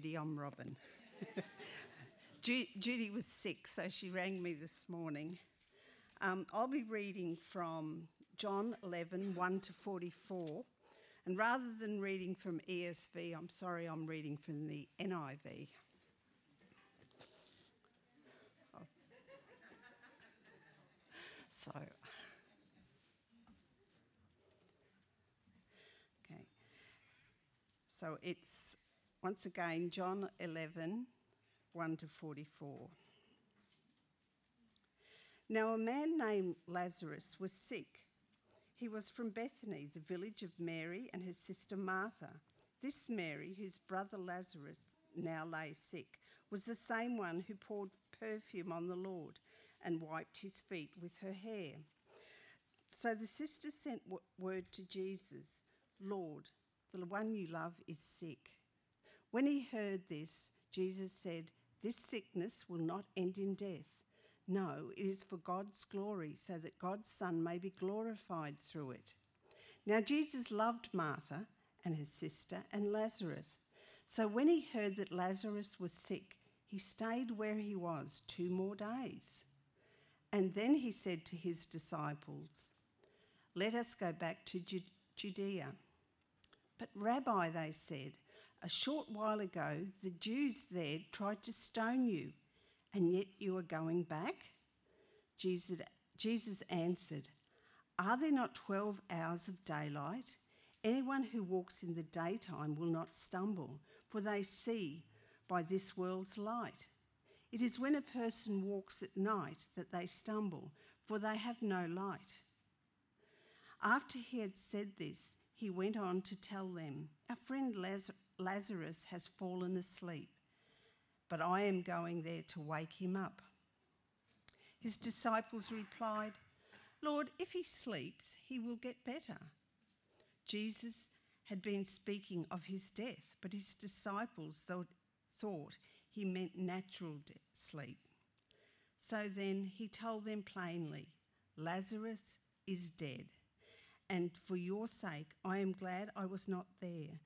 Judy, I'm Robin. Judy was sick, so she rang me this morning. Um, I'll be reading from John 11, 1 to 44. And rather than reading from ESV, I'm sorry, I'm reading from the NIV. Oh. So, okay. So it's once again John 11, 1 to 44. Now, a man named Lazarus was sick. He was from Bethany, the village of Mary and his sister Martha. This Mary, whose brother Lazarus now lay sick, was the same one who poured perfume on the Lord and wiped his feet with her hair. So the sister sent word to Jesus Lord, the one you love is sick. When he heard this, Jesus said, This sickness will not end in death. No, it is for God's glory, so that God's Son may be glorified through it. Now, Jesus loved Martha and his sister and Lazarus. So when he heard that Lazarus was sick, he stayed where he was two more days. And then he said to his disciples, Let us go back to Judea. But, Rabbi, they said, a short while ago the Jews there tried to stone you and yet you are going back? Jesus, answered, Are there not 12 hours of daylight? Anyone who walks in the daytime will not stumble, for they see by this world's light. It is when a person walks at night that they stumble, for they have no light. After he had said this, he went on to tell them, Our friend Lazarus has fallen asleep but I am going there to wake him up. His disciples replied, Lord, if he sleeps, he will get better. Jesus had been speaking of his death, but his disciples thought he meant natural sleep. So then he told them plainly, Lazarus is dead, and for your sake I am glad I was not there,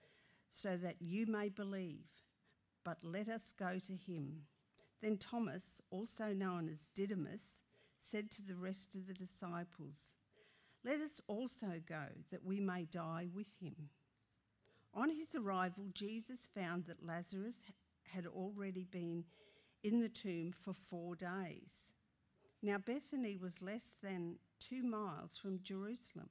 so that you may believe but let us go to him. Then Thomas, also known as Didymus, said to the rest of the disciples, Let us also go, that we may die with him. On his arrival, Jesus found that Lazarus had already been in the tomb for four days. Now, Bethany was less than two miles from Jerusalem,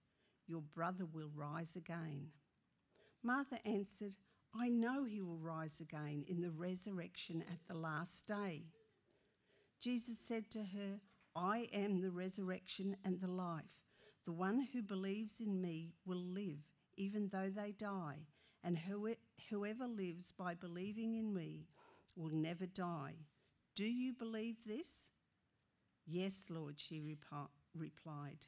Your brother will rise again. Martha answered, I know he will rise again in the resurrection at the last day. Jesus said to her, I am the resurrection and the life. The one who believes in me will live even though they die, and whoever lives by believing in me will never die. Do you believe this? Yes, Lord, she replied.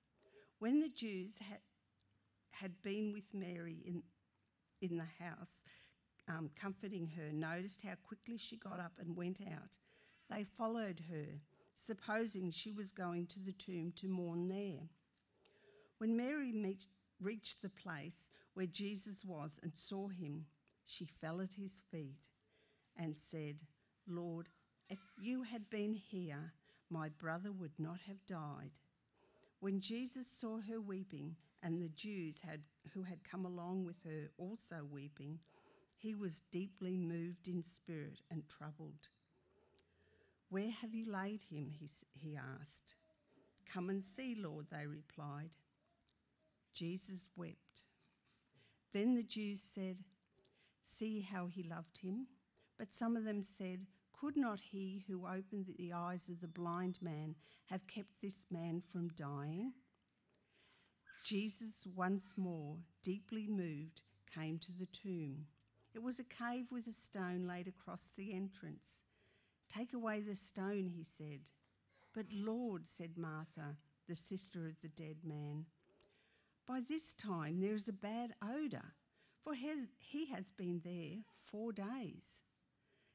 When the Jews had had been with Mary in, in the house, um, comforting her, noticed how quickly she got up and went out. They followed her, supposing she was going to the tomb to mourn there. When Mary meet, reached the place where Jesus was and saw him, she fell at his feet and said, Lord, if you had been here, my brother would not have died. When Jesus saw her weeping, and the Jews had, who had come along with her also weeping, he was deeply moved in spirit and troubled. Where have you laid him? He, he asked. Come and see, Lord, they replied. Jesus wept. Then the Jews said, See how he loved him. But some of them said, Could not he who opened the eyes of the blind man have kept this man from dying? Jesus, once more, deeply moved, came to the tomb. It was a cave with a stone laid across the entrance. Take away the stone, he said. But Lord, said Martha, the sister of the dead man, by this time there is a bad odour, for he has been there four days.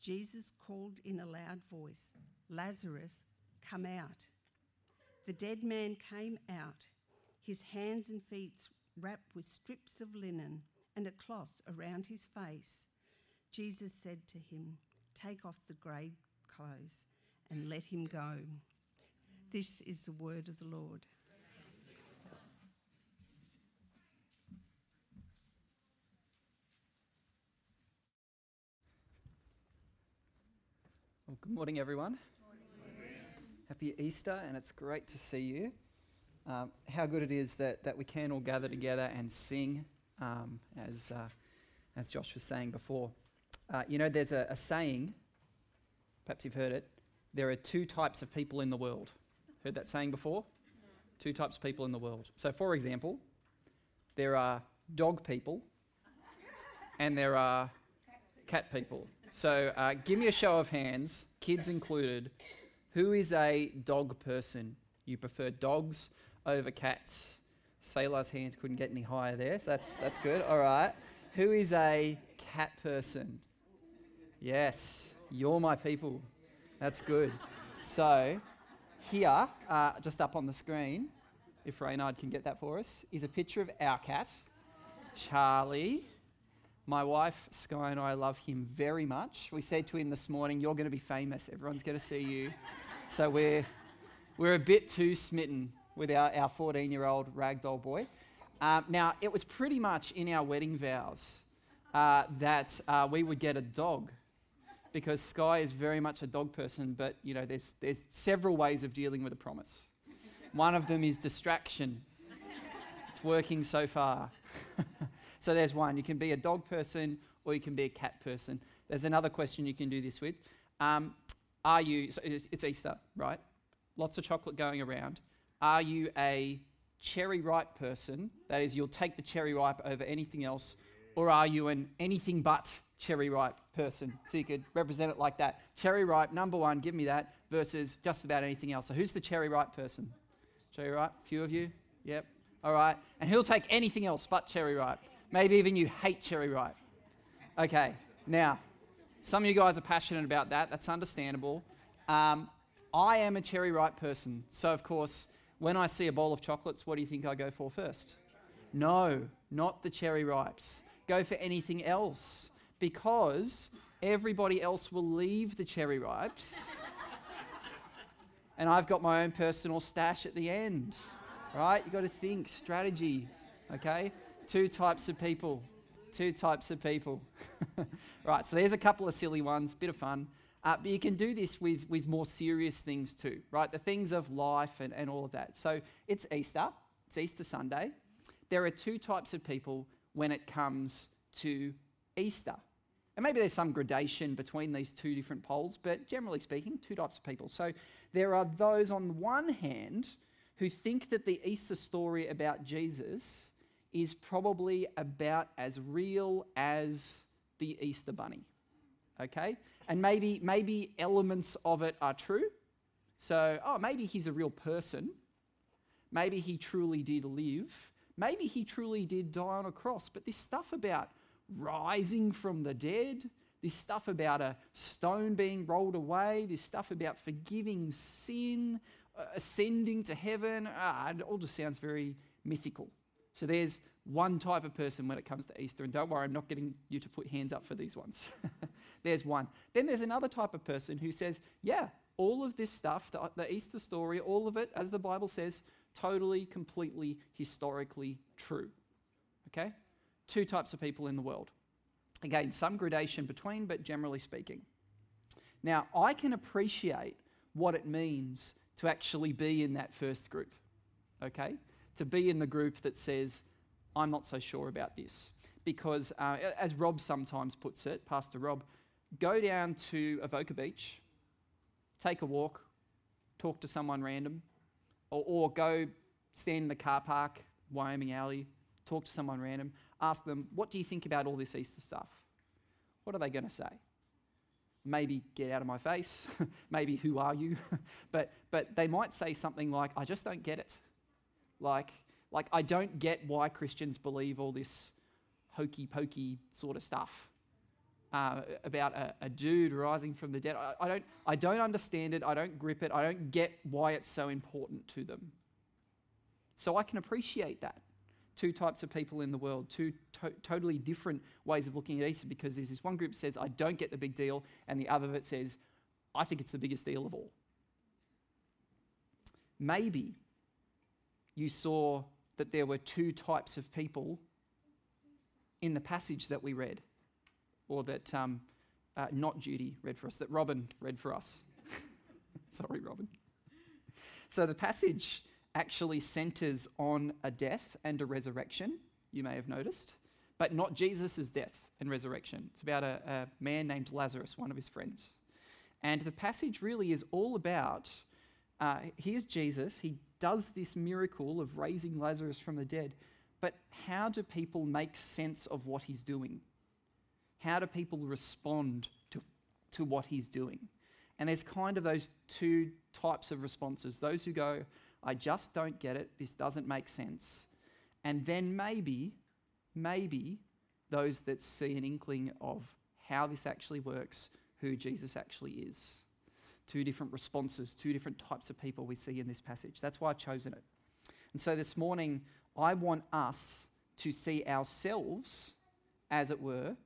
Jesus called in a loud voice, Lazarus, come out. The dead man came out, his hands and feet wrapped with strips of linen and a cloth around his face. Jesus said to him, Take off the grave clothes and let him go. This is the word of the Lord. Well, good morning, everyone. Morning. Happy Easter, and it's great to see you. Um, how good it is that, that we can all gather together and sing, um, as, uh, as Josh was saying before. Uh, you know, there's a, a saying, perhaps you've heard it, there are two types of people in the world. Heard that saying before? Two types of people in the world. So, for example, there are dog people and there are cat people. So, uh, give me a show of hands, kids included. Who is a dog person? You prefer dogs over cats? Sailor's hand couldn't get any higher there, so that's, that's good. All right. Who is a cat person? Yes, you're my people. That's good. So, here, uh, just up on the screen, if Reynard can get that for us, is a picture of our cat, Charlie. My wife, Sky, and I love him very much. We said to him this morning, You're going to be famous. Everyone's going to see you. so, we're, we're a bit too smitten with our, our 14 year old ragdoll boy. Um, now, it was pretty much in our wedding vows uh, that uh, we would get a dog because Sky is very much a dog person, but you know, there's, there's several ways of dealing with a promise. One of them is distraction. It's working so far. so there's one. You can be a dog person or you can be a cat person. There's another question you can do this with. Um, are you, so it's, it's Easter, right? Lots of chocolate going around. Are you a cherry ripe person? That is, you'll take the cherry ripe over anything else. Or are you an anything but cherry ripe person. So you could represent it like that. Cherry ripe, number one, give me that, versus just about anything else. So who's the cherry ripe person? Cherry ripe? Few of you? Yep. All right. And who'll take anything else but cherry ripe? Maybe even you hate cherry ripe. Okay. Now, some of you guys are passionate about that. That's understandable. Um, I am a cherry ripe person. So, of course, when I see a bowl of chocolates, what do you think I go for first? No, not the cherry ripes. Go for anything else because everybody else will leave the cherry ripes. and I've got my own personal stash at the end. Right? You've got to think strategy. Okay? Two types of people. Two types of people. right, so there's a couple of silly ones, bit of fun. Uh, but you can do this with, with more serious things too, right? The things of life and, and all of that. So it's Easter, it's Easter Sunday. There are two types of people when it comes to Easter. And maybe there's some gradation between these two different poles, but generally speaking, two types of people. So there are those on one hand who think that the Easter story about Jesus is probably about as real as the Easter bunny. Okay? And maybe maybe elements of it are true. So, oh, maybe he's a real person. Maybe he truly did live. Maybe he truly did die on a cross. But this stuff about rising from the dead, This stuff about a stone being rolled away, this stuff about forgiving sin, uh, ascending to heaven, ah, it all just sounds very mythical. So there's one type of person when it comes to Easter, and don't worry, I'm not getting you to put hands up for these ones. there's one. Then there's another type of person who says, yeah, all of this stuff, the, the Easter story, all of it, as the Bible says, totally, completely, historically true. Okay? Two types of people in the world. Again, some gradation between, but generally speaking. Now, I can appreciate what it means to actually be in that first group, okay? To be in the group that says, I'm not so sure about this. Because, uh, as Rob sometimes puts it, Pastor Rob, go down to Avoca Beach, take a walk, talk to someone random, or, or go stand in the car park, Wyoming Alley, talk to someone random, ask them, What do you think about all this Easter stuff? What are they going to say? Maybe get out of my face, maybe who are you? but, but they might say something like, I just don't get it. Like, like, I don't get why Christians believe all this hokey pokey sort of stuff. Uh, about a, a, dude rising from the dead. I, I, don't, I don't understand it. I don't grip it. I don't get why it's so important to them. So I can appreciate that two types of people in the world, two to- totally different ways of looking at Easter because there's this one group says, I don't get the big deal, and the other that says, I think it's the biggest deal of all. Maybe you saw that there were two types of people in the passage that we read, or that um, uh, not Judy read for us, that Robin read for us. Sorry, Robin. So the passage actually centers on a death and a resurrection, you may have noticed, but not Jesus' death and resurrection. It's about a, a man named Lazarus, one of his friends. And the passage really is all about uh, here's Jesus, he does this miracle of raising Lazarus from the dead, but how do people make sense of what he's doing? How do people respond to, to what he's doing? And there's kind of those two types of responses those who go, I just don't get it. This doesn't make sense. And then maybe, maybe those that see an inkling of how this actually works, who Jesus actually is. Two different responses, two different types of people we see in this passage. That's why I've chosen it. And so this morning, I want us to see ourselves, as it were,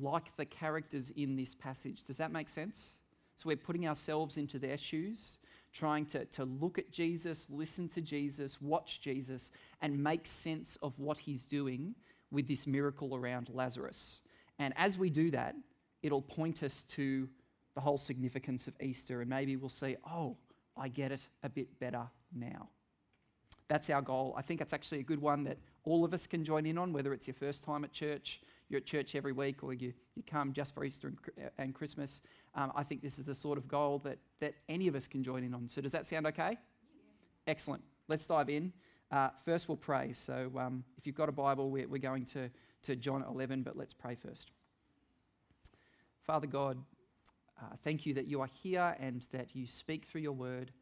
like the characters in this passage. Does that make sense? So we're putting ourselves into their shoes trying to, to look at Jesus, listen to Jesus, watch Jesus, and make sense of what he's doing with this miracle around Lazarus. And as we do that, it'll point us to the whole significance of Easter, and maybe we'll see, oh, I get it a bit better now. That's our goal. I think it's actually a good one that all of us can join in on, whether it's your first time at church, you're at church every week, or you, you come just for Easter and, and Christmas um, I think this is the sort of goal that, that any of us can join in on. So, does that sound okay? Yeah. Excellent. Let's dive in. Uh, first, we'll pray. So, um, if you've got a Bible, we're, we're going to, to John 11, but let's pray first. Father God, uh, thank you that you are here and that you speak through your word.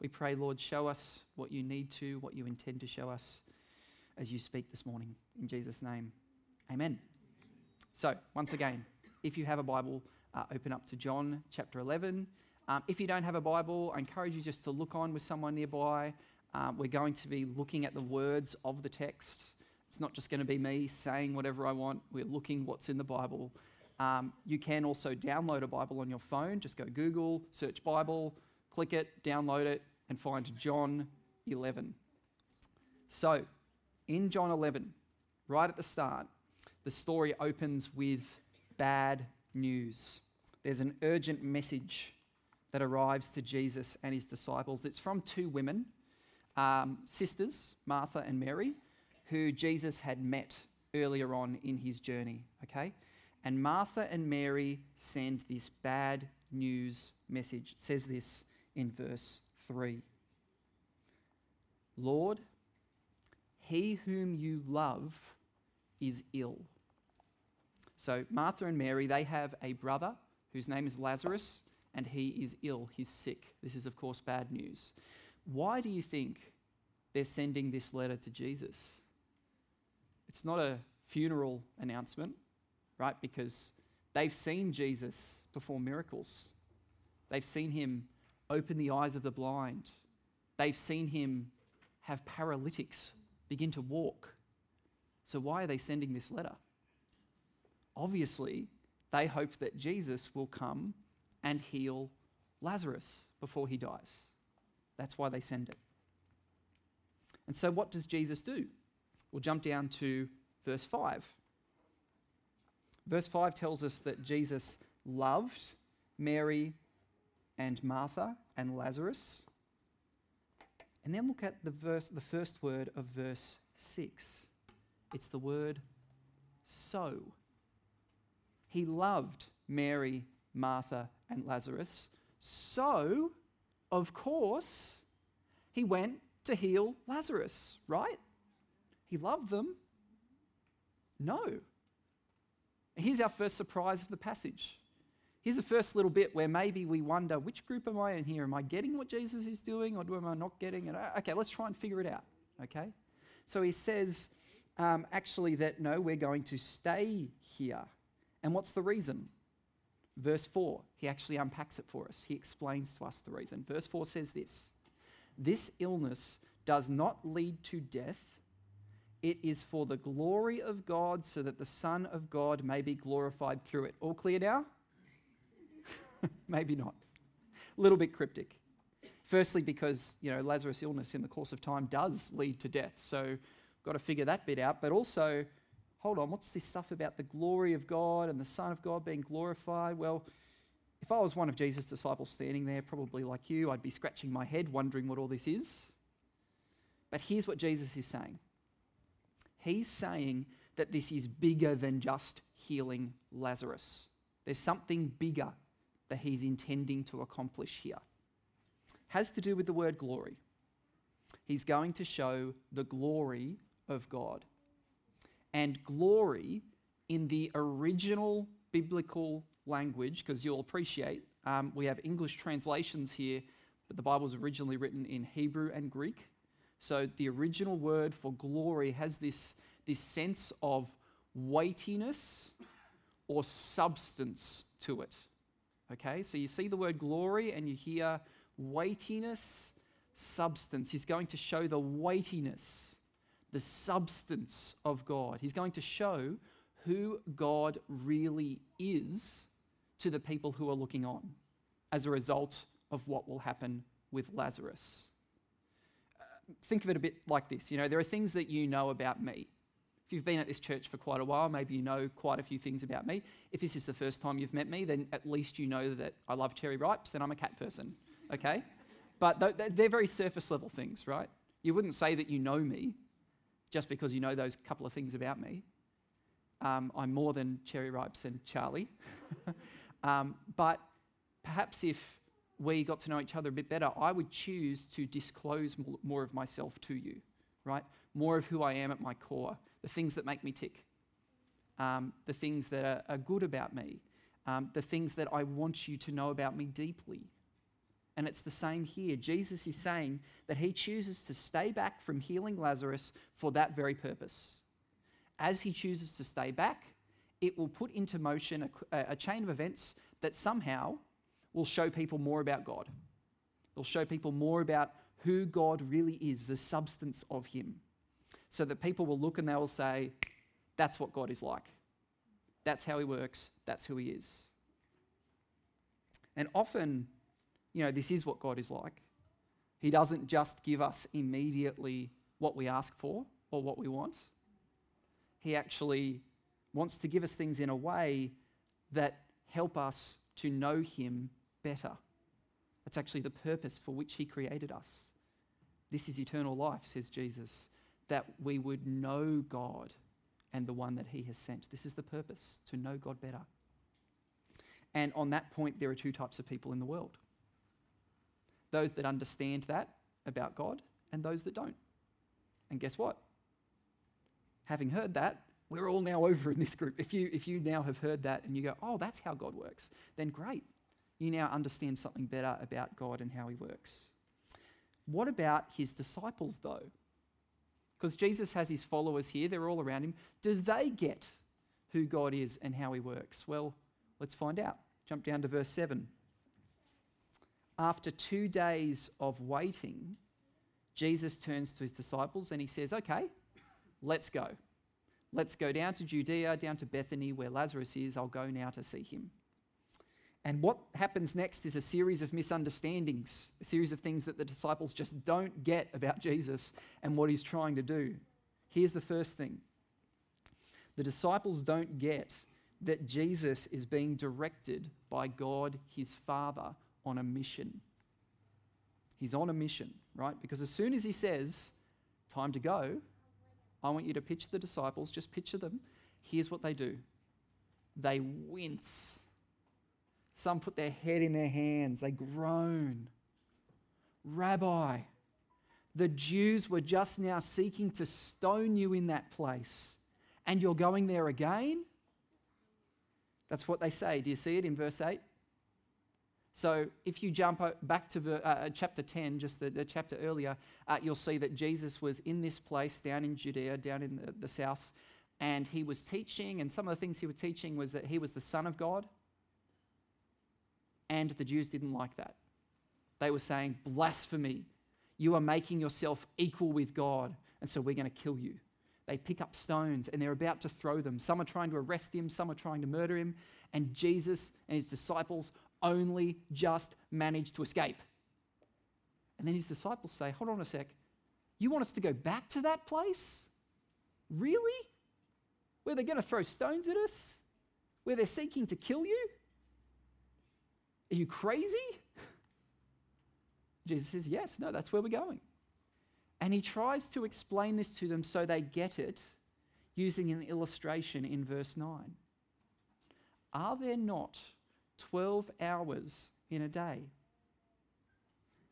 We pray, Lord, show us what you need to, what you intend to show us as you speak this morning. In Jesus' name, amen. So, once again, if you have a Bible, uh, open up to John chapter 11. Um, if you don't have a Bible, I encourage you just to look on with someone nearby. Um, we're going to be looking at the words of the text. It's not just going to be me saying whatever I want. We're looking what's in the Bible. Um, you can also download a Bible on your phone. Just go Google, search Bible, click it, download it, and find John 11. So, in John 11, right at the start, the story opens with bad news. There's an urgent message that arrives to Jesus and his disciples. It's from two women, um, sisters, Martha and Mary, who Jesus had met earlier on in his journey. Okay? And Martha and Mary send this bad news message. It says this in verse 3 Lord, he whom you love is ill. So, Martha and Mary, they have a brother whose name is Lazarus, and he is ill. He's sick. This is, of course, bad news. Why do you think they're sending this letter to Jesus? It's not a funeral announcement, right? Because They've seen Jesus perform miracles. They've seen him open the eyes of the blind. They've seen him have paralytics begin to walk. So, why are they sending this letter? Obviously, they hope that Jesus will come and heal Lazarus before he dies. That's why they send it. And so, what does Jesus do? We'll jump down to verse 5. Verse 5 tells us that Jesus loved Mary and Martha and Lazarus. And then look at the verse the first word of verse 6. It's the word so. He loved Mary, Martha, and Lazarus. So, of course, he went to heal Lazarus, right? He loved them. No. Here's our first surprise of the passage. Here's the first little bit where maybe we wonder which group am I in here? Am I getting what Jesus is doing or am I not getting it? Uh, okay, let's try and figure it out. Okay? So he says um, actually that no, we're going to stay here. And what's the reason? Verse 4, he actually unpacks it for us. He explains to us the reason. Verse 4 says this This illness does not lead to death. It is for the glory of God, so that the Son of God may be glorified through it. All clear now? Maybe not. A little bit cryptic. Firstly, because you know Lazarus' illness in the course of time does lead to death, so got to figure that bit out. But also, hold on, what's this stuff about the glory of God and the Son of God being glorified? Well, if I was one of Jesus' disciples standing there, probably like you, I'd be scratching my head, wondering what all this is. But here's what Jesus is saying He's saying that this is bigger than just healing Lazarus. There's something bigger that he's intending to accomplish here. Has to do with the word glory. He's going to show the glory of God. And glory in the original biblical language, because you'll appreciate um, we have English translations here, but the Bible was originally written in Hebrew and Greek. So the original word for glory has this, this sense of weightiness or substance to it. Okay, so you see the word glory and you hear weightiness, substance. He's going to show the weightiness, the substance of God. He's going to show who God really is to the people who are looking on as a result of what will happen with Lazarus. Think of it a bit like this you know, there are things that you know about me. If you've been at this church for quite a while, maybe you know quite a few things about me. If this is the first time you've met me, then at least you know that I love cherry ripes and I'm a cat person, okay? But they're very surface level things, right? You wouldn't say that you know me just because you know those couple of things about me. Um, I'm more than cherry ripes and Charlie. um, but perhaps if we got to know each other a bit better, I would choose to disclose more of myself to you, right? More of who I am at my core the things that make me tick, um, the things that are, are good about me, um, the things that I want you to know about me deeply. And it's the same here. Jesus is saying that he chooses to stay back from healing Lazarus for that very purpose. As he chooses to stay back, it will put into motion a, a chain of events that somehow will show people more about God. It'll show people more about who God really is, the substance of him so that people will look and they will say, that's what God is like. That's how he works. That's who he is. And often, you know, this is what God is like. He doesn't just give us immediately what we ask for or what we want. He actually wants to give us things in a way that help us to know him better. That's actually the purpose for which he created us. This is eternal life, says Jesus that we would know God and the one that He has sent. This is the purpose, to know God better. And on that point, there are two types of people in the world those that understand that about God and those that don't. And guess what? Having heard that, we're all now over in this group. If you, if you now have heard that and you go, oh, that's how God works, then great. You now understand something better about God and how He works. What about His disciples, though? Because Jesus has his followers here, they're all around him. Do they get who God is and how he works? Well, Let's find out. Jump down to verse 7. After two days of waiting, Jesus turns to his disciples and he says, Okay, let's go. Let's go down to Judea, down to Bethany, where Lazarus is. I'll go now to see him. And what happens next is a series of misunderstandings, a series of things that the disciples just don't get about Jesus and what he's trying to do. Here's the first thing the disciples don't get that Jesus is being directed by God, his Father, on a mission. He's on a mission, right? Because as soon as he says, time to go, I want you to picture the disciples, just picture them. Here's what they do they wince. Some put their head in their hands, they groan. Rabbi, the Jews were just now seeking to stone you in that place, and you're going there again? That's what they say. Do you see it in verse 8? So if you jump back to the, uh, chapter 10, just the, the chapter earlier, uh, you'll see that Jesus was in this place down in Judea, down in the, the south, and he was teaching, and some of the things he was teaching was that he was the Son of God. And the Jews didn't like that. They were saying, blasphemy. You are making yourself equal with God, and so we're going to kill you. They pick up stones and they're about to throw them. Some are trying to arrest him, some are trying to murder him, and Jesus and his disciples only just manage to escape. And then his disciples say, Hold on a sec. You want us to go back to that place? Really? Where they're going to throw stones at us? Where they're seeking to kill you? Are you crazy? Jesus says, Yes, no, that's where we're going. And he tries to explain this to them so they get it using an illustration in verse 9. Are there not 12 hours in a day?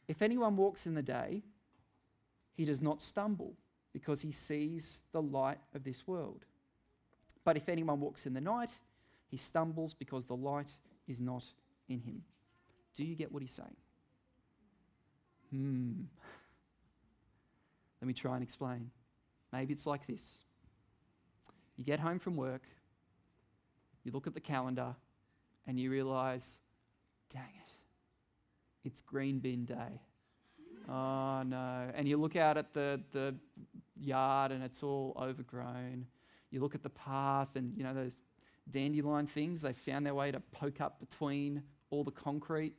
If anyone walks in the day, he does not stumble because he sees the light of this world. But if anyone walks in the night, he stumbles because the light is not in him. Do you get what he's saying? Hmm. Let me try and explain. Maybe it's like this you get home from work, you look at the calendar, and you realize, dang it, it's green bin day. Oh no. And you look out at the, the yard and it's all overgrown. You look at the path and you know those dandelion things, they found their way to poke up between all the concrete.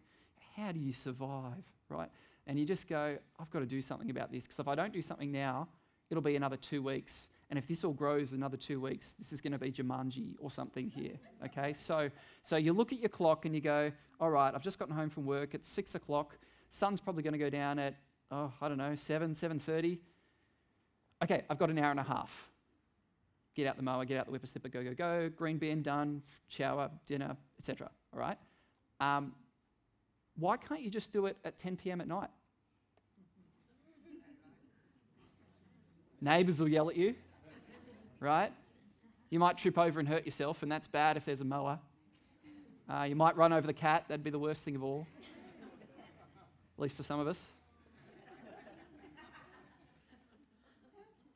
How do you survive, right? and you just go, I've got to do something about this because if I don't do something now, it'll be another two weeks. And if this all grows another two weeks, this is going to be Jumanji or something here. Okay, so so you look at your clock and you go, all right, I've just gotten home from work. It's six o'clock. Sun's probably going to go down at oh I don't know seven seven thirty. Okay, I've got an hour and a half. Get out the mower, get out the whippersnipper, go go go. Green bin done. Shower, dinner, etc. All right. Um, why can't you just do it at 10 p.m. at night? Neighbors will yell at you, right? You might trip over and hurt yourself, and that's bad if there's a mower. Uh, you might run over the cat, that'd be the worst thing of all, at least for some of us.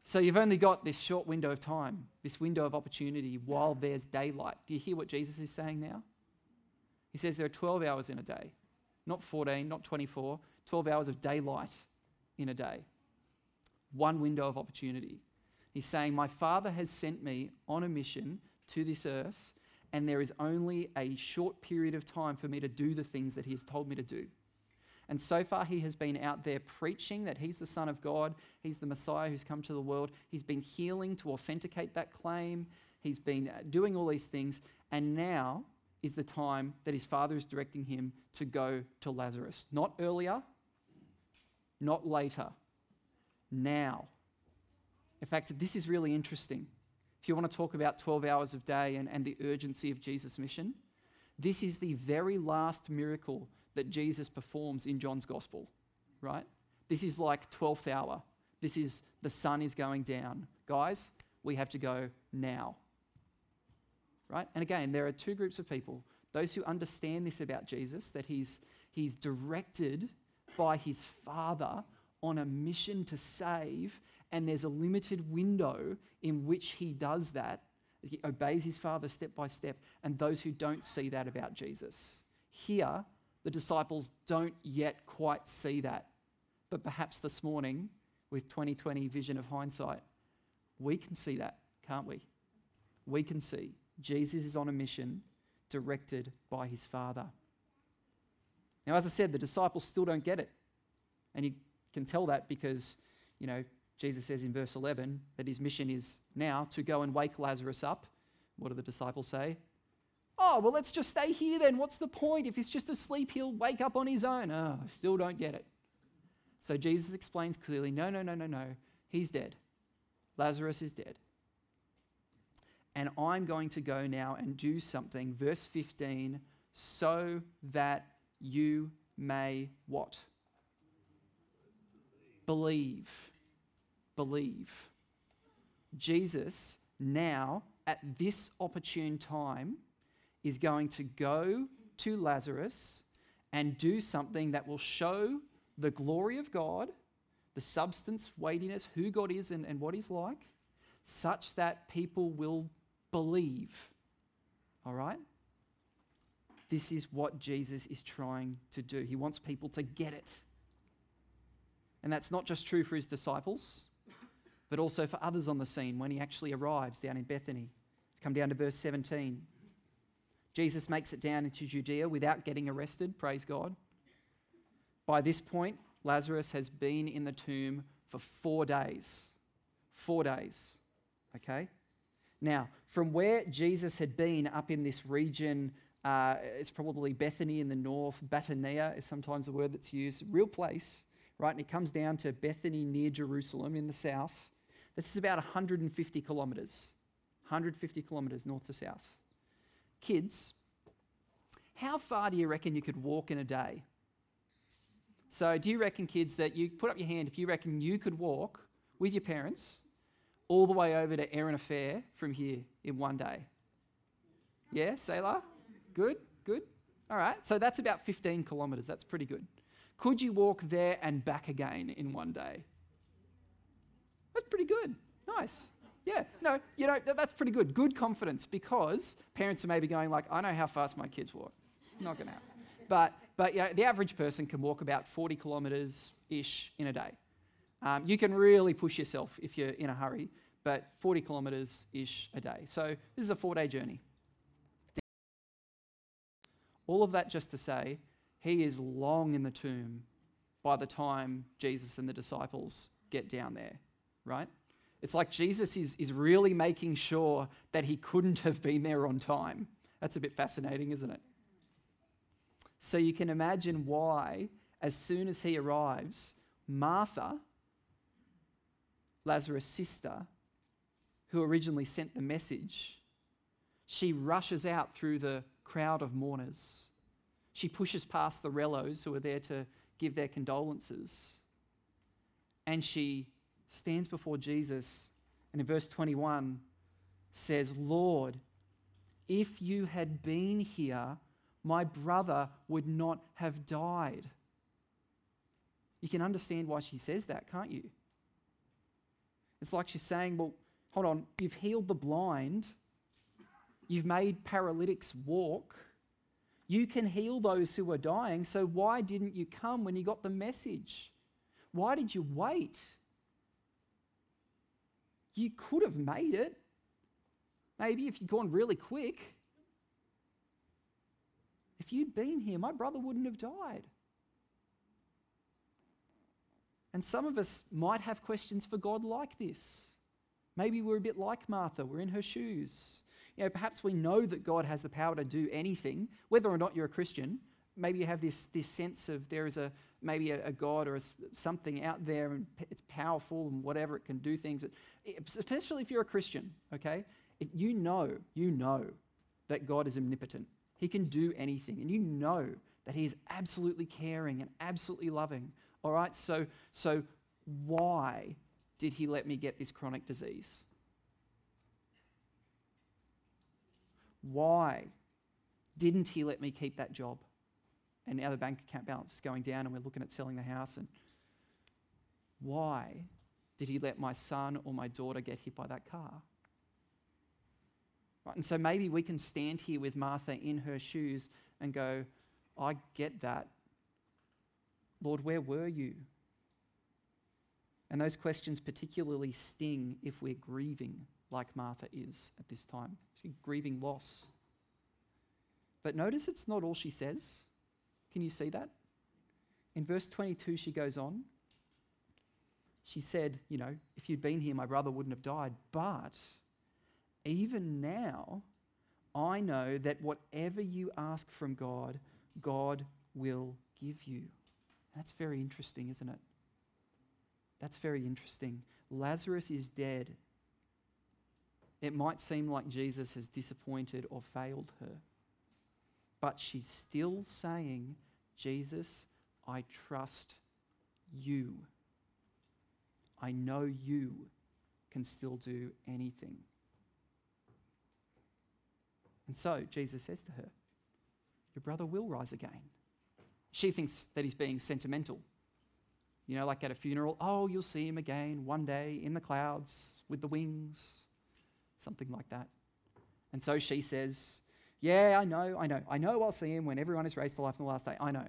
So you've only got this short window of time, this window of opportunity while there's daylight. Do you hear what Jesus is saying now? He says there are 12 hours in a day, not 14, not 24, 12 hours of daylight in a day one window of opportunity. He's saying, My Father has sent me on a mission to this earth, and there is only a short period of time for me to do the things that He has told me to do. And so far, He has been out there preaching that He's the Son of God, He's the Messiah who's come to the world. He's been healing to authenticate that claim, He's been uh, doing all these things, and now is the time that His Father is directing Him to go to Lazarus. Not earlier, not later now. In fact, this is really interesting. If you want to talk about 12 hours of day and, and the urgency of Jesus' mission, this is the very last miracle that Jesus performs in John's gospel, right? This is like 12th hour. This is the sun is going down. Guys, we have to go now. Right? And again, there are two groups of people those who understand this about Jesus, that he's, he's directed by his Father on a mission to save, and there's a limited window in which he does that. He obeys his Father step by step, and those who don't see that about Jesus. Here, the disciples don't yet quite see that. But perhaps this morning, with 2020 vision of hindsight, we can see that, can't we? We can see Jesus is on a mission directed by his Father. Now, as I said, the disciples still don't get it. And you can tell that because, you know, Jesus says in verse 11 that his mission is now to go and wake Lazarus up. What do the disciples say? Oh, well, let's just stay here then. What's the point? If he's just asleep, he'll wake up on his own. Oh, I still don't get it. So Jesus explains clearly no, no, no, no, no. He's dead. Lazarus is dead. And I'm going to go now and do something, verse 15, so that you may what? Believe. Believe. Jesus, now, at this opportune time, is going to go to Lazarus and do something that will show the glory of God, the substance, weightiness, who God is and, and what He's like, such that people will believe. All right? This is what Jesus is trying to do. He wants people to get it. And that's not just true for his disciples, but also for others on the scene when he actually arrives down in Bethany. Come down to verse 17. Jesus makes it down into Judea without getting arrested, praise God. By this point, Lazarus has been in the tomb for four days. Four days. Okay? Now, from where Jesus had been up in this region, uh, it's probably Bethany in the north, Batania is sometimes the word that's used, real place, right? And he comes down to Bethany near Jerusalem in the south. This is about 150 kilometres, 150 kilometres north to south. Kids, how far do you reckon you could walk in a day? So, do you reckon, kids, that you put up your hand if you reckon you could walk with your parents all the way over to Erina Fair from here in one day? Yeah, Sailor? Good, good. All right, so that's about 15 kilometres. That's pretty good. Could you walk there and back again in one day? That's pretty good. Nice. Yeah, no, you know, that's pretty good. Good confidence because parents are maybe going like, I know how fast my kids walk. Not going to happen. But, but you know, the average person can walk about 40 kilometres ish in a day. Um, you can really push yourself if you're in a hurry, but 40 kilometres ish a day. So this is a four day journey. All of that just to say, he is long in the tomb by the time Jesus and the disciples get down there, right? It's like Jesus is, is really making sure that he couldn't have been there on time. That's a bit fascinating, isn't it? So you can imagine why, as soon as he arrives, Martha, Lazarus' sister, who originally sent the message, she rushes out through the crowd of mourners. She pushes past the rellos who are there to give their condolences. And she stands before Jesus and in verse 21 says, Lord, if you had been here, my brother would not have died. You can understand why she says that, can't you? It's like she's saying, Well, hold on, you've healed the blind, you've made paralytics walk, you can heal those who are dying, so why didn't you come when you got the message? Why did you wait? You could have made it. Maybe if you'd gone really quick. If you'd been here, my brother wouldn't have died. And some of us might have questions for God like this. Maybe we're a bit like Martha, we're in her shoes. You know, perhaps we know that God has the power to do anything, whether or not you're a Christian. Maybe you have this, this sense of there is a maybe a, a God or a, something out there and it's powerful and whatever, it can do things. Especially if you're a Christian, okay? If you know, you know that God is omnipotent. He can do anything. And you know that He is absolutely caring and absolutely loving. All right? So, so why did He let me get this chronic disease? Why didn't He let me keep that job? And now the bank account balance is going down and we're looking at selling the house. And why did He let my son or my daughter get hit by that car? Right? And so maybe we can stand here with Martha in her shoes and go, I get that. Lord, where were you? And those questions particularly sting if we're grieving like Martha is at this time. She's grieving loss. But notice it's not all she says. Can you see that? In verse 22, she goes on. She said, You know, if you'd been here, my brother wouldn't have died. But even now, I know that whatever you ask from God, God will give you. That's very interesting, isn't it? That's very interesting. Lazarus is dead. It might seem like Jesus has disappointed or failed her, but she's still saying, Jesus, I trust you. I know you can still do anything. And so Jesus says to her, Your brother will rise again. She thinks that he's being sentimental. You know, like at a funeral, oh, you'll see him again one day in the clouds with the wings, something like that. And so she says, Yeah, I know, I know. I know I'll see him when everyone is raised to life on the last day. I know.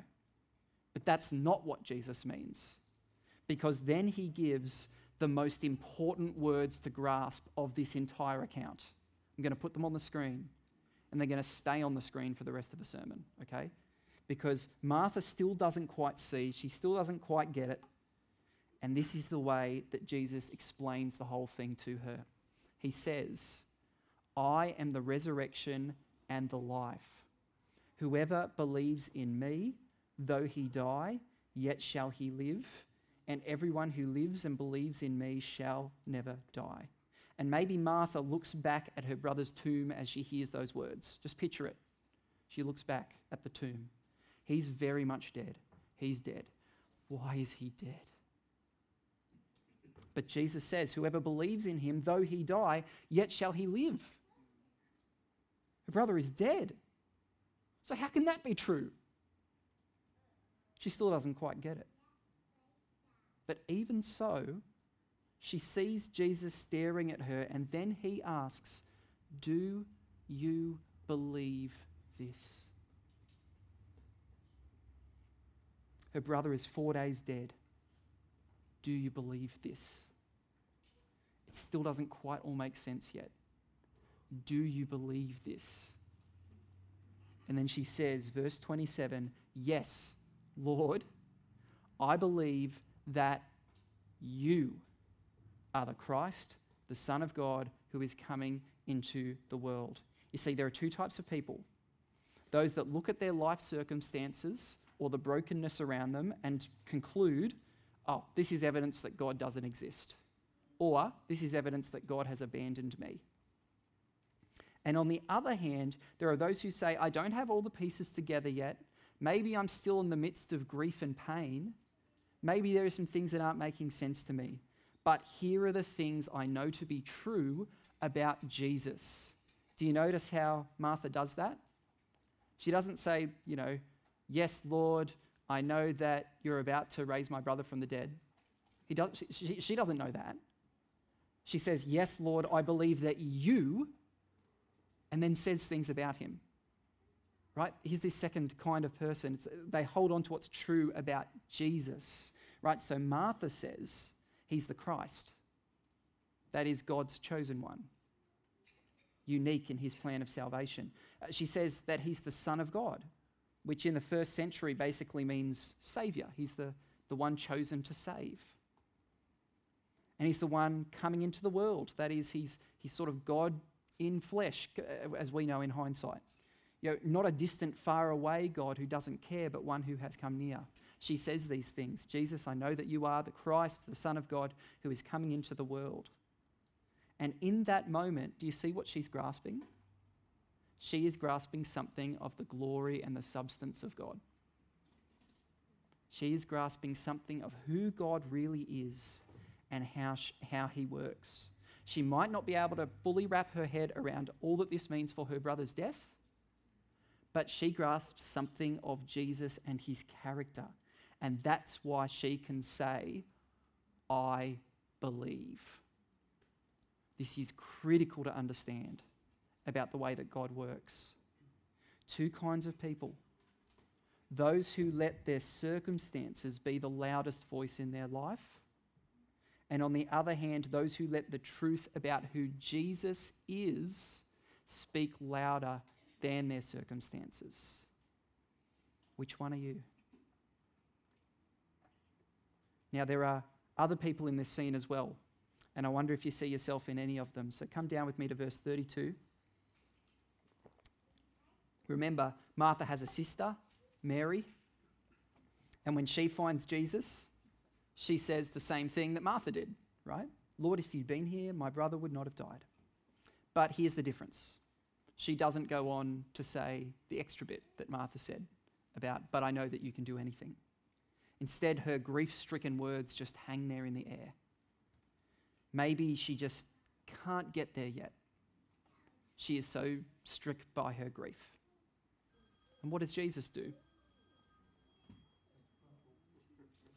But that's not what Jesus means. Because then he gives the most important words to grasp of this entire account. I'm going to put them on the screen, and they're going to stay on the screen for the rest of the sermon, okay? Because Martha still doesn't quite see, she still doesn't quite get it. And this is the way that Jesus explains the whole thing to her. He says, I am the resurrection and the life. Whoever believes in me, though he die, yet shall he live, and everyone who lives and believes in me shall never die. And maybe Martha looks back at her brother's tomb as she hears those words. Just picture it. She looks back at the tomb. He's very much dead. He's dead. Why is he dead? But Jesus says, Whoever believes in him, though he die, yet shall he live. Her brother is dead. So, how can that be true? She still doesn't quite get it. But even so, she sees Jesus staring at her, and then he asks, Do you believe this? Her brother is four days dead. Do you believe this? It still doesn't quite all make sense yet. Do you believe this? And then she says, verse 27 Yes, Lord, I believe that you are the Christ, the Son of God, who is coming into the world. You see, there are two types of people those that look at their life circumstances or the brokenness around them and conclude, oh, this is evidence that God doesn't exist. Or this is evidence that God has abandoned me. And on the other hand, there are those who say, I don't have all the pieces together yet. Maybe I'm still in the midst of grief and pain. Maybe there are some things that aren't making sense to me. But here are the things I know to be true about Jesus. Do you notice how Martha does that? She doesn't say, you know, Yes, Lord, I know that you're about to raise my brother from the dead. He does, she, she doesn't know that. She says, Yes, Lord, I believe that you, and then says things about him. Right? He's this second kind of person. It's, they hold on to what's true about Jesus. Right? So Martha says, He's the Christ. That is God's chosen one, unique in his plan of salvation. Uh, she says that He's the Son of God which in the first century basically means Savior. He's the, the one chosen to save. And he's the one coming into the world. That is, he's, he's sort of God in flesh, uh, as we know in hindsight. You know, not a distant, far away God who doesn't care, but one who has come near. She says these things Jesus, I know that you are the Christ, the Son of God, who is coming into the world. And in that moment, do you see what she's grasping? She is grasping something of the glory and the substance of God. She is grasping something of who God really is and how, sh- how he works. She might not be able to fully wrap her head around all that this means for her brother's death, but she grasps something of Jesus and his character. And that's why she can say, I believe. This is critical to understand about the way that God works. Two kinds of people those who let their circumstances be the loudest voice in their life, and on the other hand, those who let the truth about who Jesus is speak louder than their circumstances. Which one are you? Now, there are other people in this scene as well, and I wonder if you see yourself in any of them. So come down with me to verse 32. Remember, Martha has a sister, Mary, and when she finds Jesus, she says the same thing that Martha did, right? Lord, if you'd been here, my brother would not have died. But here's the difference. She doesn't go on to say the extra bit that Martha said about, but I know that you can do anything. Instead, her grief stricken words just hang there in the air. Maybe she just can't get there yet. She is so struck by her grief. And what does Jesus do?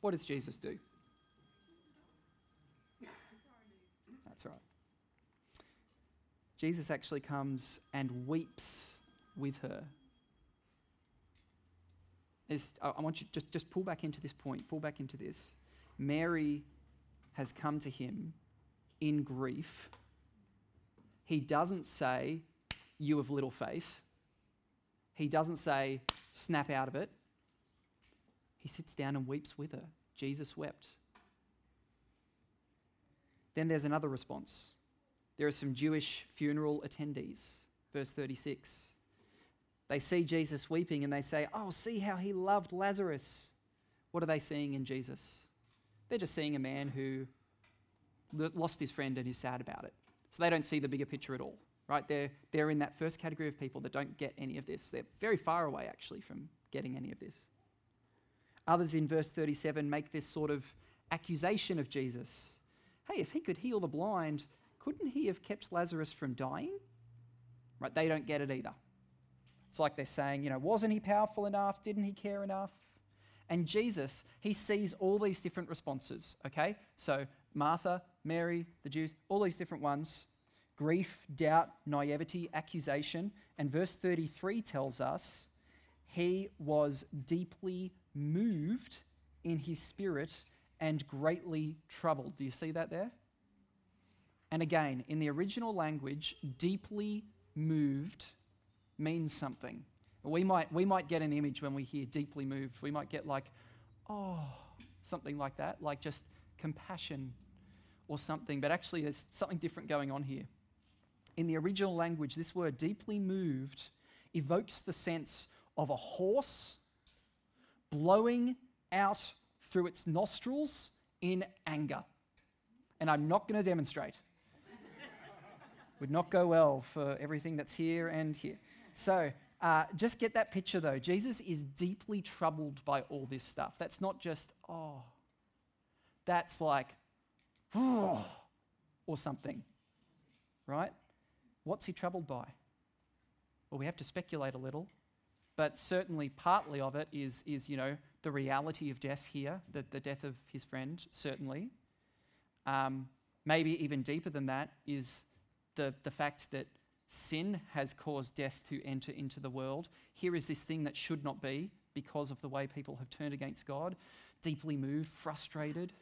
What does Jesus do? That's right. Jesus actually comes and weeps with her. I want you to just, just pull back into this point, pull back into this. Mary has come to him in grief. He doesn't say, You have little faith. He doesn't say, Snap out of it. He sits down and weeps with her. Jesus wept. Then there's another response. There are some Jewish funeral attendees. Verse 36. They see Jesus weeping and they say, Oh, see how he loved Lazarus. What are they seeing in Jesus? They're just seeing a man who lost his friend and is sad about it. So they don't see the bigger picture at all, right? They're, they're in that first category of people that don't get any of this. They're very far away, actually, from getting any of this. Others in verse 37 make this sort of accusation of Jesus. Hey, if he could heal the blind, couldn't he have kept Lazarus from dying? Right? They don't get it either. It's like they're saying, you know, wasn't he powerful enough? Didn't he care enough? And Jesus, he sees all these different responses, okay? So Martha, Mary, the Jews, all these different ones grief, doubt, naivety, accusation. And verse 33 tells us he was deeply moved in his spirit and greatly troubled. Do you see that there? And again, in the original language, deeply moved means something. We might, we might get an image when we hear deeply moved. We might get like, oh, something like that, like just compassion or something. But actually, there's something different going on here. In the original language, this word deeply moved evokes the sense of a horse blowing out through its nostrils in anger. And I'm not going to demonstrate. Would not go well for everything that's here and here. So, uh, just get that picture though. Jesus is deeply troubled by all this stuff. That's not just, oh, that's like, oh, or something, right? What's he troubled by? Well, we have to speculate a little but certainly, partly of it is, is you know, the reality of death here, the, the death of his friend, certainly. Um, maybe even deeper than that is the, the fact that sin has caused death to enter into the world. Here is this thing that should not be because of the way people have turned against God, deeply moved, frustrated.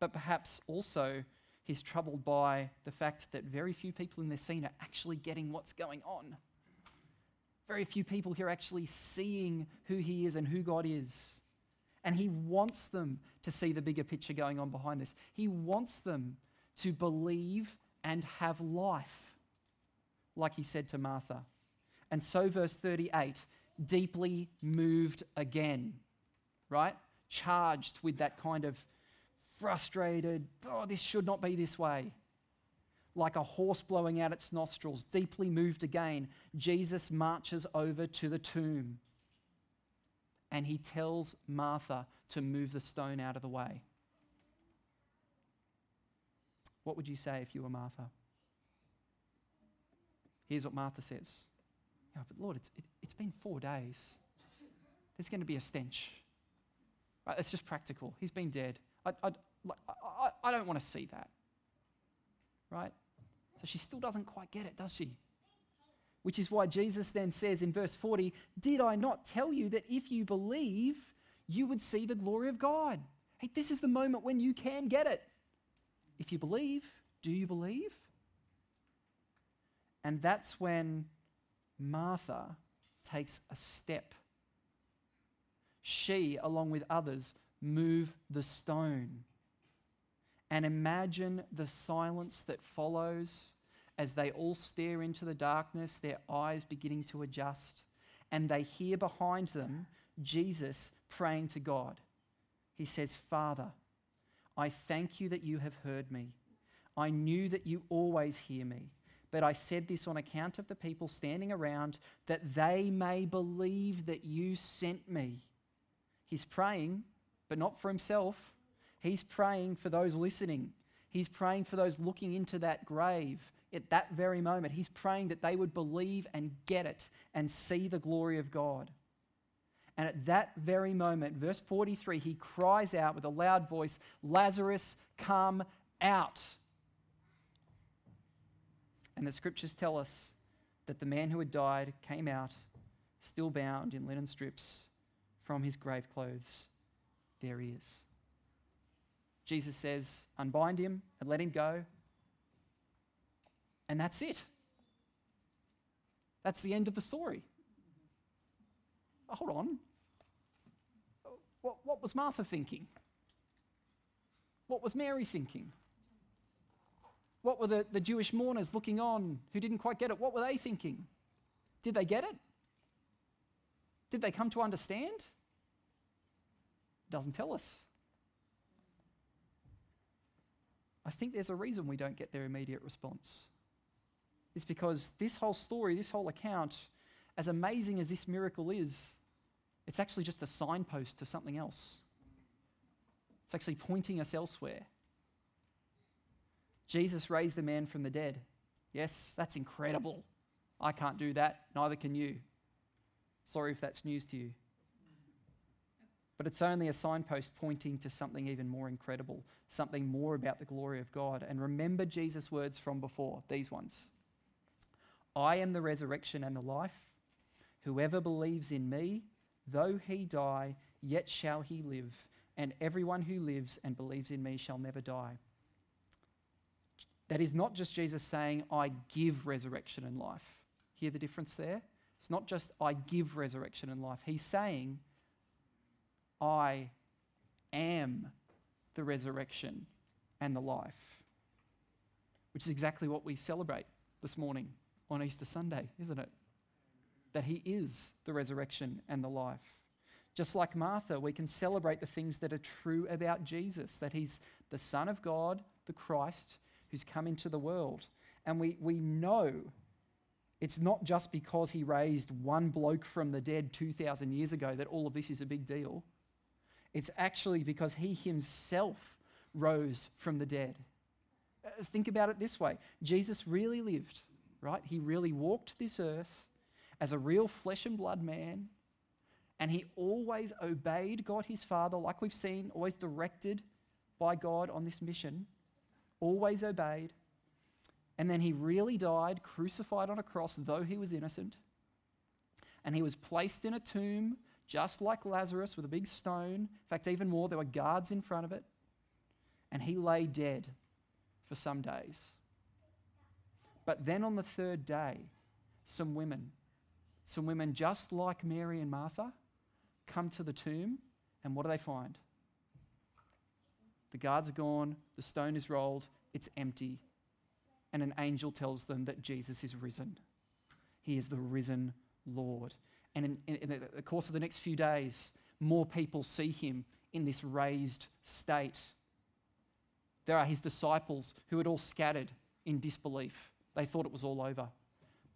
But perhaps also he's troubled by the fact that very few people in this scene are actually getting what's going on. Very few people here are actually seeing who he is and who God is. And he wants them to see the bigger picture going on behind this. He wants them to believe and have life, like he said to Martha. And so, verse 38 deeply moved again, right? Charged with that kind of frustrated, oh, this should not be this way like a horse blowing out its nostrils, deeply moved again, Jesus marches over to the tomb and he tells Martha to move the stone out of the way. What would you say if you were Martha? Here's what Martha says yeah, But Lord, it's, it, has been four days. There's going to be a stench. Right, it's just practical. He's been dead. I, I, I, I don't want to see that right? So she still doesn't quite get it, does she? Which is why Jesus then says in verse 40, Did I not tell you that if you believe, you would see the glory of God? Hey, this is the moment when you can get it. If you believe, do you believe? And that's when Martha takes a step. She, along with others, move the stone. And imagine the silence that follows as they all stare into the darkness, their eyes beginning to adjust, and they hear behind them Jesus praying to God. He says, Father, I thank you that you have heard me. I knew that you always hear me, but I said this on account of the people standing around, that they may believe that you sent me. He's praying, but not for himself. He's praying for those listening. He's praying for those looking into that grave at that very moment. He's praying that they would believe and get it and see the glory of God. And at that very moment, verse 43, he cries out with a loud voice, Lazarus, come out. And the scriptures tell us that the man who had died came out, still bound in linen strips from his grave clothes. There he is. Jesus says, Unbind him and let him go. And that's it. That's the end of the story. Hold on. What, what was Martha thinking? What was Mary thinking? What were the, the Jewish mourners looking on who didn't quite get it? What were they thinking? Did they get it? Did they come to understand? It Doesn't tell us. I think there's a reason we don't get their immediate response. It's because this whole story, this whole account, as amazing as this miracle is, it's actually just a signpost to something else. It's actually pointing us elsewhere. Jesus raised the man from the dead. Yes, that's incredible. I can't do that, neither can you. Sorry if that's news to you. But it's only a signpost pointing to something even more incredible, something more about the glory of God. And remember Jesus' words from before, these ones I am the resurrection and the life. Whoever believes in me, though he die, yet shall he live. And everyone who lives and believes in me shall never die. That is not just Jesus saying, I give resurrection and life. Hear the difference there? It's not just I give resurrection and life. He's saying, I am the resurrection and the life, which is exactly what we celebrate this morning on Easter Sunday, isn't it? That He is the resurrection and the life. Just like Martha, we can celebrate the things that are true about Jesus, that He's the Son of God, the Christ, who's come into the world. And we, we know it's not just because He raised one bloke from the dead 2,000 years ago that all of this is a big deal. It's actually because he himself rose from the dead. Uh, think about it this way Jesus really lived, right? He really walked this earth as a real flesh and blood man, and he always obeyed God his Father, like we've seen, always directed by God on this mission, always obeyed. And then he really died, crucified on a cross, though he was innocent. And he was placed in a tomb just like Lazarus with a big stone. In fact, even more, there were guards in front of it. And he lay dead for some days. But then on the third day, some women, some women just like Mary and Martha, come to the tomb, and what do they find? The guards are gone, the stone is rolled, it's empty. And an angel tells them that Jesus is risen. He is the risen Lord. And in, in, in, the course of the next few days, more people see him in this raised state. There are his disciples who had all scattered in disbelief. They thought it was all over.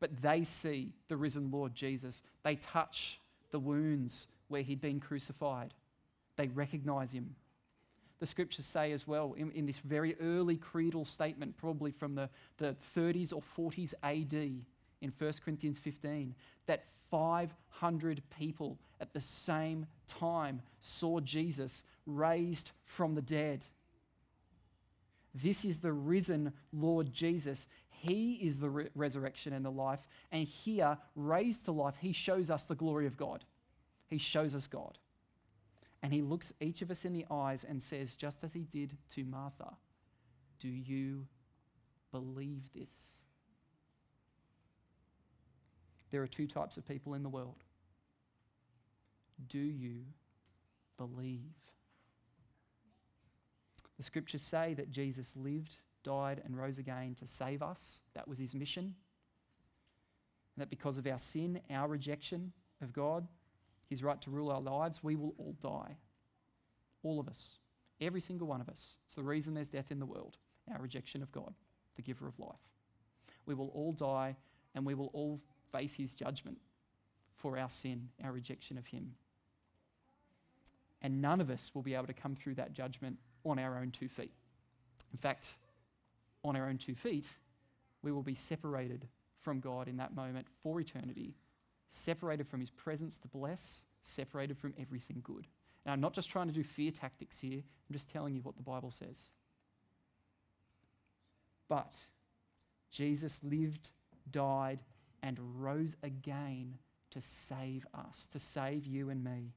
But they see the risen Lord Jesus. They touch the wounds where he'd been crucified. They recognize him. The scriptures say as well, in, in this very early creedal statement, probably from the, the 30s or 40s AD, in 1 Corinthians 15, that 500 people at the same time saw Jesus raised from the dead. This is the risen Lord Jesus. He is the re- resurrection and the life. And here, raised to life, he shows us the glory of God. He shows us God. And he looks each of us in the eyes and says, just as he did to Martha, Do you believe this? There are two types of people in the world. Do you believe? The scriptures say that Jesus lived, died, and rose again to save us. That was his mission. And that because of our sin, our rejection of God, his right to rule our lives, we will all die. All of us. Every single one of us. It's the reason there's death in the world our rejection of God, the giver of life. We will all die and we will all face his judgment for our sin, our rejection of him. And none of us will be able to come through that judgment on our own two feet. In fact, on our own two feet, we will be separated from God in that moment for eternity, separated from his presence to bless, separated from everything good. And I'm not just trying to do fear tactics here, I'm just telling you what the Bible says. But Jesus lived, died, and rose again to save us, to save you and me.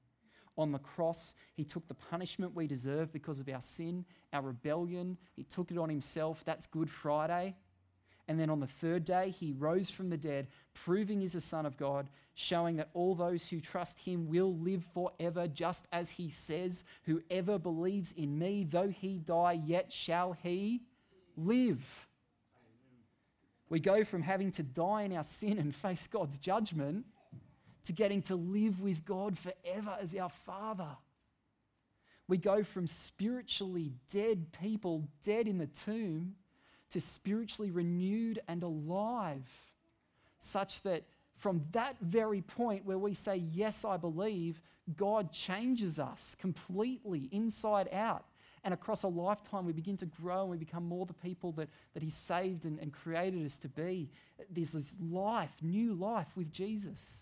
On the cross, he took the punishment we deserve because of our sin, our rebellion. He took it on himself. That's Good Friday. And then on the third day, he rose from the dead, proving he's the Son of God, showing that all those who trust him will live forever, just as he says, Whoever believes in me, though he die, yet shall he live. We go from having to die in our sin and face God's judgment to getting to live with God forever as our Father. We go from spiritually dead people, dead in the tomb, to spiritually renewed and alive, such that from that very point where we say, Yes, I believe, God changes us completely inside out. And across a lifetime, we begin to grow and we become more the people that, that He saved and, and created us to be. There's this life, new life with Jesus.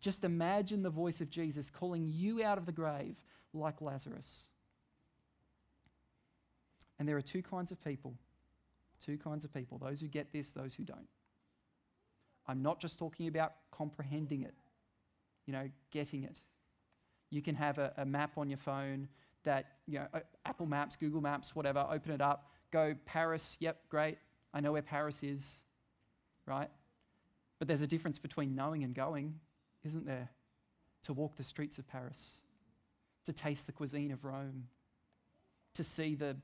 Just imagine the voice of Jesus calling you out of the grave like Lazarus. And there are two kinds of people. Two kinds of people those who get this, those who don't. I'm not just talking about comprehending it, you know, getting it. You can have a, a map on your phone that, you know, uh, Apple Maps, Google Maps, whatever, open it up, go Paris, yep, great, I know where Paris is, right? But there's a difference between knowing and going isn't there? To walk the streets of Paris, to taste the cuisine of Rome, to see the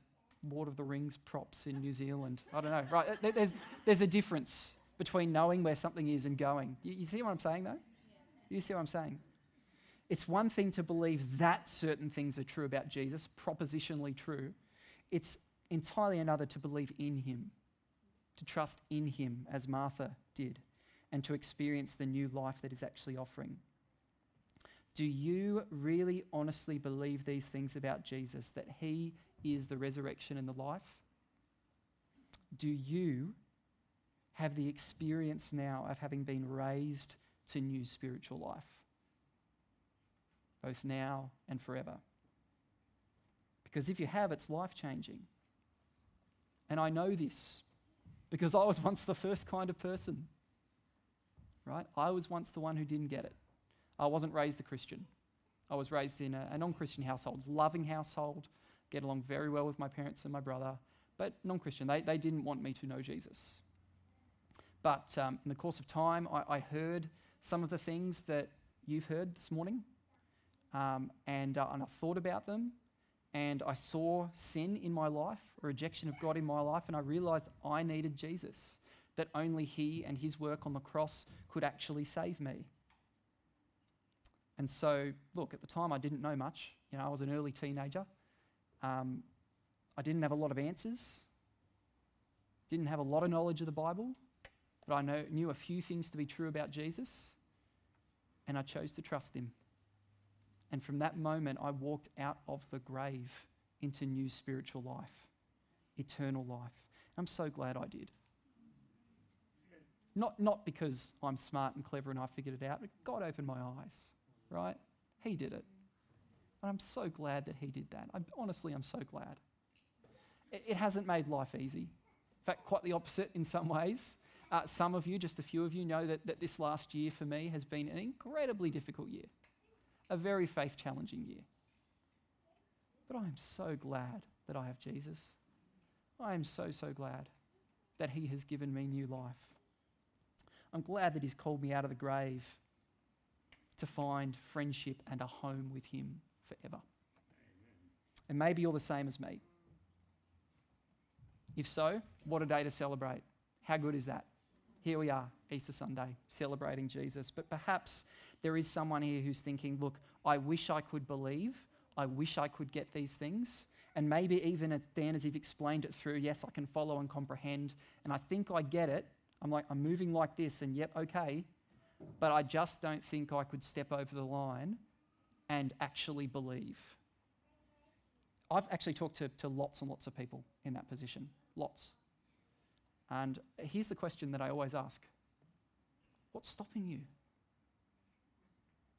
Lord of the Rings props in New Zealand. I don't know, right? Uh, there's, there's a difference between knowing where something is and going. You, you see what I'm saying, though? You see what I'm saying? It's one thing to believe that certain things are true about Jesus, propositionally true. It's entirely another to believe in him, to trust in him, as Martha did and to experience the new life that is actually offering. Do you really honestly believe these things about Jesus, that he is the resurrection and the life? Do you have the experience now of having been raised to new spiritual life, both now and forever? Because if you have, it's life changing. And I know this because I was once the first kind of person right? I was once the one who didn't get it. I wasn't raised a Christian. I was raised in a, a non Christian household, loving household, get along very well with my parents and my brother, but non Christian. They, they didn't want me to know Jesus. But um, in the course of time, I, I, heard some of the things that you've heard this morning, um, and, uh, and I thought about them, and I saw sin in my life, a rejection of God in my life, and I realized I needed Jesus that only He and His work on the cross could actually save me. And so, look, at the time I didn't know much. You know, I was an early teenager. Um, I didn't have a lot of answers, didn't have a lot of knowledge of the Bible, but I know, knew a few things to be true about Jesus, and I chose to trust Him. And from that moment, I walked out of the grave into new spiritual life, eternal life. I'm so glad I did. Not, not because I'm smart and clever and I figured it out, but God opened my eyes, right? He did it. And I'm so glad that He did that. I, honestly, I'm so glad. it, it hasn't made life easy. In fact, quite the opposite in some ways. Uh, some of you, just a few of you, know that, that this last year for me has been an incredibly difficult year, a very faith challenging year. But I am so glad that I have Jesus. I am so, so glad that He has given me new life. I'm glad that He's called me out of the grave to find friendship and a home with Him forever. And maybe you're the same as me. If so, what a day to celebrate. How good is that? Here we are, Easter Sunday, celebrating Jesus. But perhaps there is someone here who's thinking, look, I wish I could believe. I wish I could get these things. And maybe even as Dan, as you've explained it through, yes, I can follow and comprehend. And I think I get it. I'm like, I'm moving like this, and yep, okay. But I just don't think I could step over the line and actually believe. I've actually talked to, to lots and lots of people in that position. Lots. And here's the question that I always ask What's stopping you?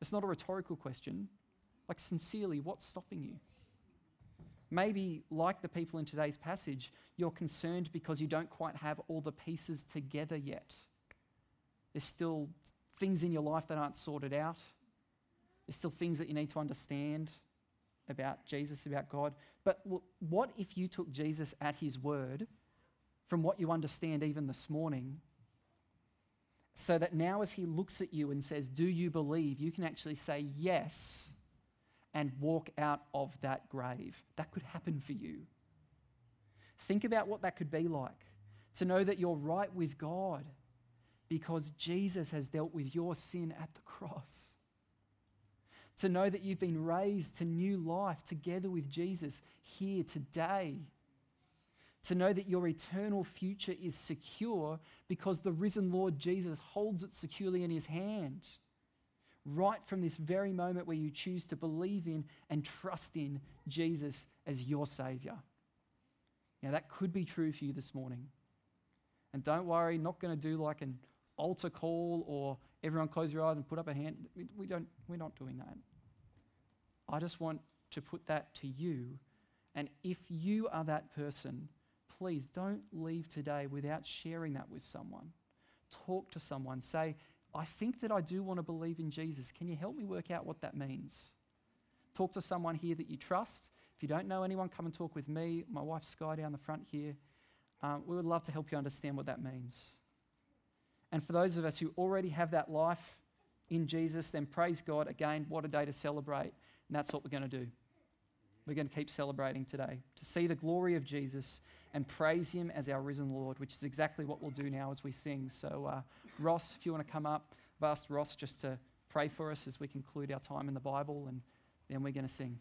It's not a rhetorical question. Like, sincerely, what's stopping you? Maybe, like the people in today's passage, you're concerned because you don't quite have all the pieces together yet. There's still things in your life that aren't sorted out. There's still things that you need to understand about Jesus, about God. But what if you took Jesus at his word from what you understand even this morning? So that now, as he looks at you and says, Do you believe? you can actually say yes and walk out of that grave. That could happen for you. Think about what that could be like to know that you're right with God because Jesus has dealt with your sin at the cross. To know that you've been raised to new life together with Jesus here today. To know that your eternal future is secure because the risen Lord Jesus holds it securely in his hand right from this very moment where you choose to believe in and trust in Jesus as your Savior. Now, that could be true for you this morning. And don't worry, not going to do like an altar call or everyone close your eyes and put up a hand. We, don't, we're not doing that. I just want to put that to you. And if you are that person, please don't leave today without sharing that with someone. Talk to someone. Say, I think that I do want to believe in Jesus. Can you help me work out what that means? Talk to someone here that you trust. If you don't know anyone, come and talk with me, my wife Sky down the front here. Um, we would love to help you understand what that means. And for those of us who already have that life in Jesus, then praise God again. What a day to celebrate. And that's what we're going to do. We're going to keep celebrating today to see the glory of Jesus and praise Him as our risen Lord, which is exactly what we'll do now as we sing. So, uh, Ross, if you want to come up, I've asked Ross just to pray for us as we conclude our time in the Bible, and then we're going to sing.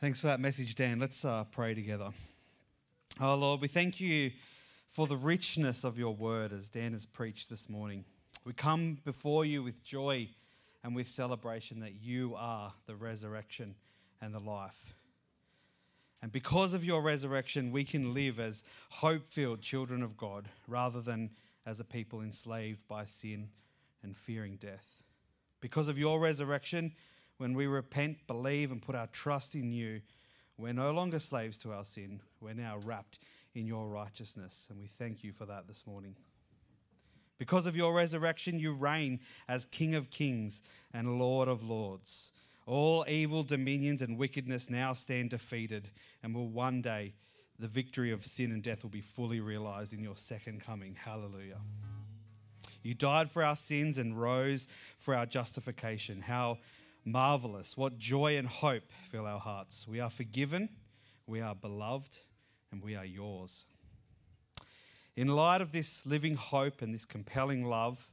Thanks for that message, Dan. Let's uh, pray together. Oh, Lord, we thank you for the richness of your word as Dan has preached this morning. We come before you with joy and with celebration that you are the resurrection and the life. And because of your resurrection, we can live as hope filled children of God rather than as a people enslaved by sin and fearing death. Because of your resurrection, when we repent, believe, and put our trust in you, we're no longer slaves to our sin. We're now wrapped in your righteousness. And we thank you for that this morning. Because of your resurrection, you reign as King of kings and Lord of lords. All evil dominions and wickedness now stand defeated, and will one day the victory of sin and death will be fully realized in your second coming. Hallelujah. You died for our sins and rose for our justification. How marvelous. What joy and hope fill our hearts. We are forgiven, we are beloved, and we are yours. In light of this living hope and this compelling love,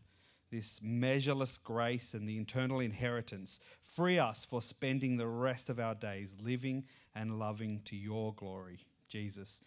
this measureless grace and the eternal inheritance, free us for spending the rest of our days living and loving to your glory. Jesus,